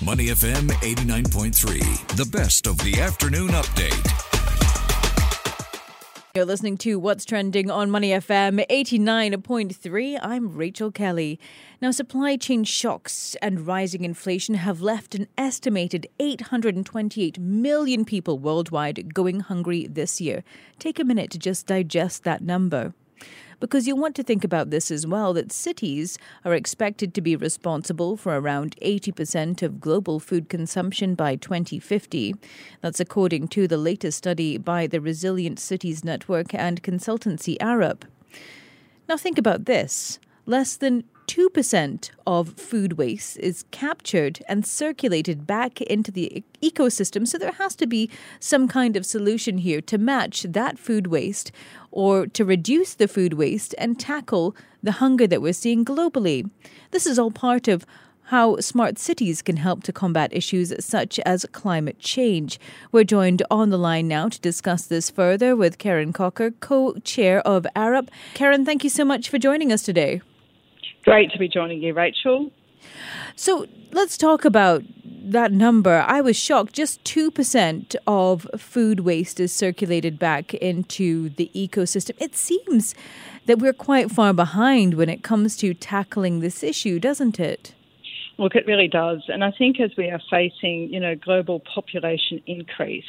Money FM 89.3, the best of the afternoon update. You're listening to What's Trending on Money FM 89.3. I'm Rachel Kelly. Now, supply chain shocks and rising inflation have left an estimated 828 million people worldwide going hungry this year. Take a minute to just digest that number because you'll want to think about this as well that cities are expected to be responsible for around 80% of global food consumption by 2050. That's according to the latest study by the Resilient Cities Network and consultancy Arup. Now, think about this less than 2% of food waste is captured and circulated back into the ecosystem. So there has to be some kind of solution here to match that food waste or to reduce the food waste and tackle the hunger that we're seeing globally. This is all part of how smart cities can help to combat issues such as climate change. We're joined on the line now to discuss this further with Karen Cocker, co chair of Arup. Karen, thank you so much for joining us today. Great to be joining you, Rachel. So let's talk about that number. I was shocked. Just 2% of food waste is circulated back into the ecosystem. It seems that we're quite far behind when it comes to tackling this issue, doesn't it? Look, it really does. And I think as we are facing, you know, global population increase,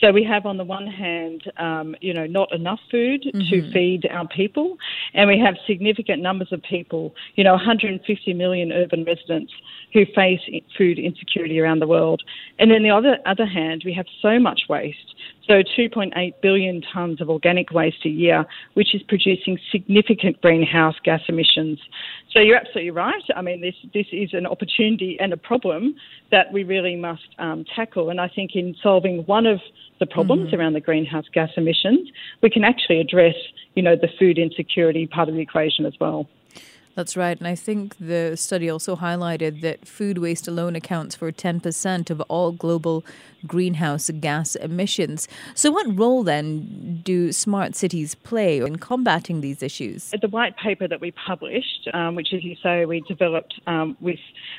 so we have on the one hand, um, you know, not enough food mm-hmm. to feed our people, and we have significant numbers of people, you know, 150 million urban residents who face food insecurity around the world. And then the other other hand, we have so much waste. So 2.8 billion tonnes of organic waste a year, which is producing significant greenhouse gas emissions. So you're absolutely right. I mean, this this is an opportunity and a problem that we really must um, tackle. And I think in solving one of the problems mm-hmm. around the greenhouse gas emissions, we can actually address, you know, the food insecurity part of the equation as well. That's right. And I think the study also highlighted that food waste alone accounts for 10% of all global greenhouse gas emissions. So, what role then do smart cities play in combating these issues? The white paper that we published, um, which, as you say, we developed um, with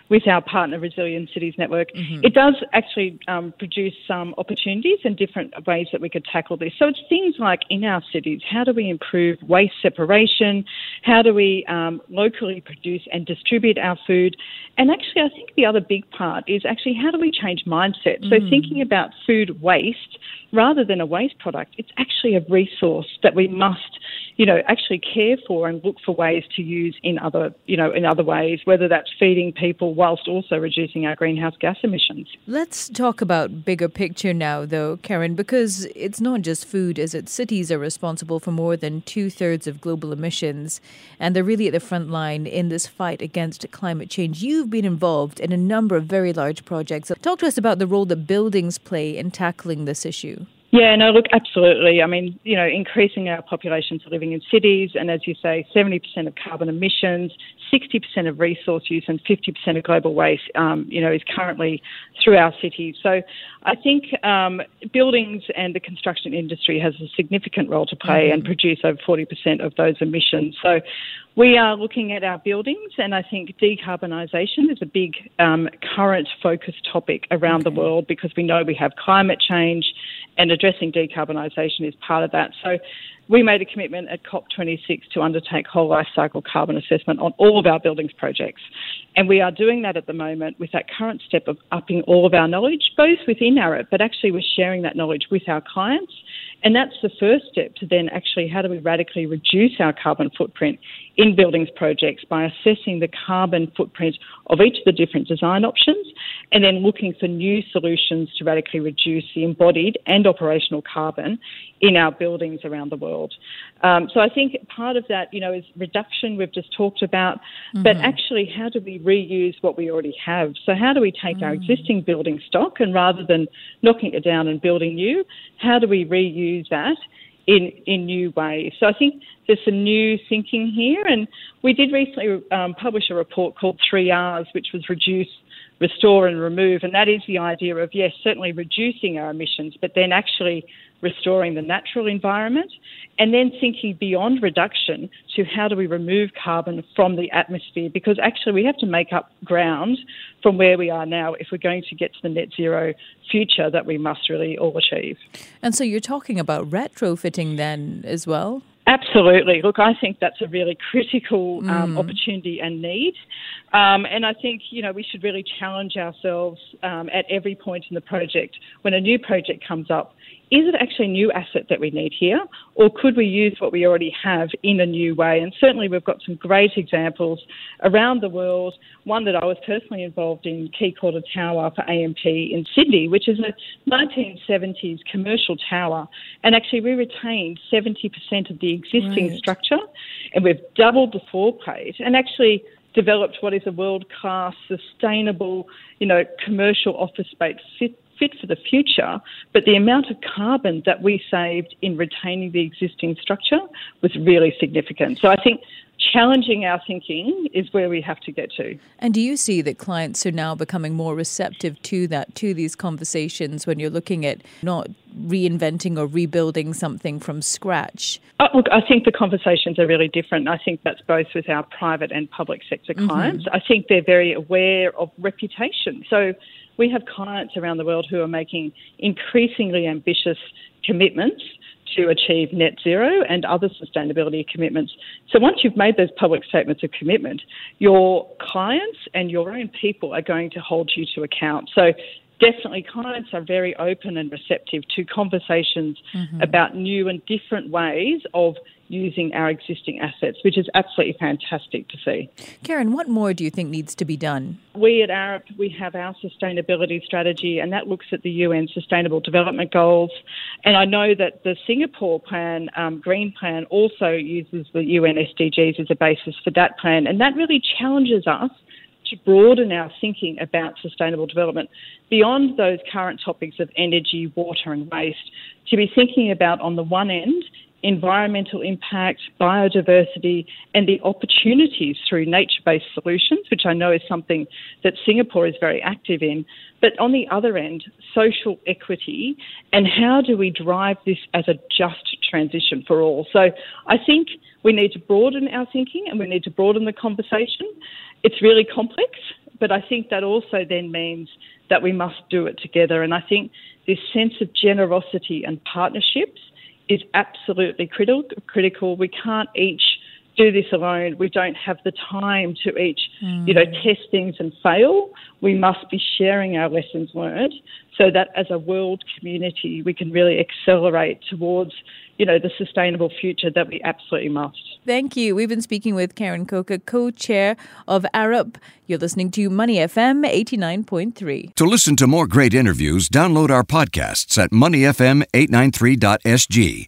with our partner Resilient Cities Network, mm-hmm. it does actually um, produce some opportunities and different ways that we could tackle this. So, it's things like in our cities, how do we improve waste separation? How do we um, locally produce and distribute our food? And actually, I think the other big part is actually how do we change mindset? Mm-hmm. So, thinking thinking about food waste rather than a waste product, it's actually a resource that we must, you know, actually care for and look for ways to use in other, you know, in other ways, whether that's feeding people whilst also reducing our greenhouse gas emissions. Let's talk about bigger picture now, though, Karen, because it's not just food, as it? Cities are responsible for more than two thirds of global emissions, and they're really at the front line in this fight against climate change. You've been involved in a number of very large projects. Talk to us about the role that buildings play in tackling this issue. Yeah, no, look, absolutely. I mean, you know, increasing our populations living in cities, and as you say, 70% of carbon emissions, 60% of resource use, and 50% of global waste, um, you know, is currently through our cities. So I think um, buildings and the construction industry has a significant role to play mm-hmm. and produce over 40% of those emissions. So we are looking at our buildings, and I think decarbonisation is a big um, current focus topic around okay. the world because we know we have climate change and addressing decarbonisation is part of that. So we made a commitment at COP26 to undertake whole life cycle carbon assessment on all of our buildings projects. And we are doing that at the moment with that current step of upping all of our knowledge, both within Arup, but actually we're sharing that knowledge with our clients. And that's the first step to then actually how do we radically reduce our carbon footprint in buildings projects by assessing the carbon footprint of each of the different design options and then looking for new solutions to radically reduce the embodied and operational carbon in our buildings around the world. Um, so I think part of that, you know, is reduction we've just talked about, mm-hmm. but actually how do we reuse what we already have? So how do we take mm-hmm. our mm. existing building stock and rather than knocking it down and building new, how do we reuse that in, in new ways? So I think there's some new thinking here. And we did recently um, publish a report called 3Rs, which was reduce, restore, and remove. And that is the idea of, yes, certainly reducing our emissions, but then actually restoring the natural environment, and then thinking beyond reduction to how do we remove carbon from the atmosphere because actually we have to make up ground from where we are now if we're going to get to the net zero future that we must really all achieve. And so you're talking about retrofitting then as well? Absolutely. Look, I think that's a really critical um, mm. opportunity and need. Um, and I think, you know, we should really challenge ourselves um, at every point in the project. When a new project comes up, is it actually a new asset that we need here, or could we use what we already have in a new way? And certainly, we've got some great examples around the world. One that I was personally involved in, Quay Quarter Tower for AMP in Sydney, which is a 1970s commercial tower. And actually, we retained 70% of the existing right. structure, and we've doubled the floor plate, and actually developed what is a world class, sustainable, you know, commercial office space fit fit for the future, but the amount of carbon that we saved in retaining the existing structure was really significant. So I think challenging our thinking is where we have to get to. And do you see that clients are now becoming more receptive to that, to these conversations when you're looking at not reinventing or rebuilding something from scratch? Oh, look, I think the conversations are really different. I think that's both with our private and public sector mm-hmm. clients. Mm-hmm. I think they're very aware of reputation. So we have clients around the world who are making increasingly ambitious commitments to achieve net zero and other sustainability commitments. So once you've made those public statements of commitment, your clients and your own people are going to hold you to account. So definitely clients are very open and receptive to conversations mm-hmm. about new and different ways of using our existing assets, which is absolutely fantastic to see. Karen, what more do you think needs to be done? We at Arup, we have our sustainability strategy, and that looks at the UN Sustainable Development Goals. And I know that the Singapore plan, um, Green Plan, also uses the UN SDGs as a basis for that plan, and that really challenges us to broaden our thinking about sustainable development beyond those current topics of energy, water, and waste, to be thinking about, on the one end, environmental impact, biodiversity, and the opportunities through nature based solutions, which I know is something that Singapore is very active in. But on the other end, social equity and how do we drive this as a just transition for all? So I think we need to broaden our thinking and we need to broaden the conversation. It's really complex, but I think that also then means that we must do it together. And I think this sense of generosity and partnerships is absolutely critical. We can't each do this alone. We don't have the time to each, mm. you know, test things and fail. We must be sharing our lessons learned so that as a world community we can really accelerate towards, you know, the sustainable future that we absolutely must. Thank you. We've been speaking with Karen Coker, co-chair of Arup. You're listening to Money FM 89.3. To listen to more great interviews, download our podcasts at moneyfm893.sg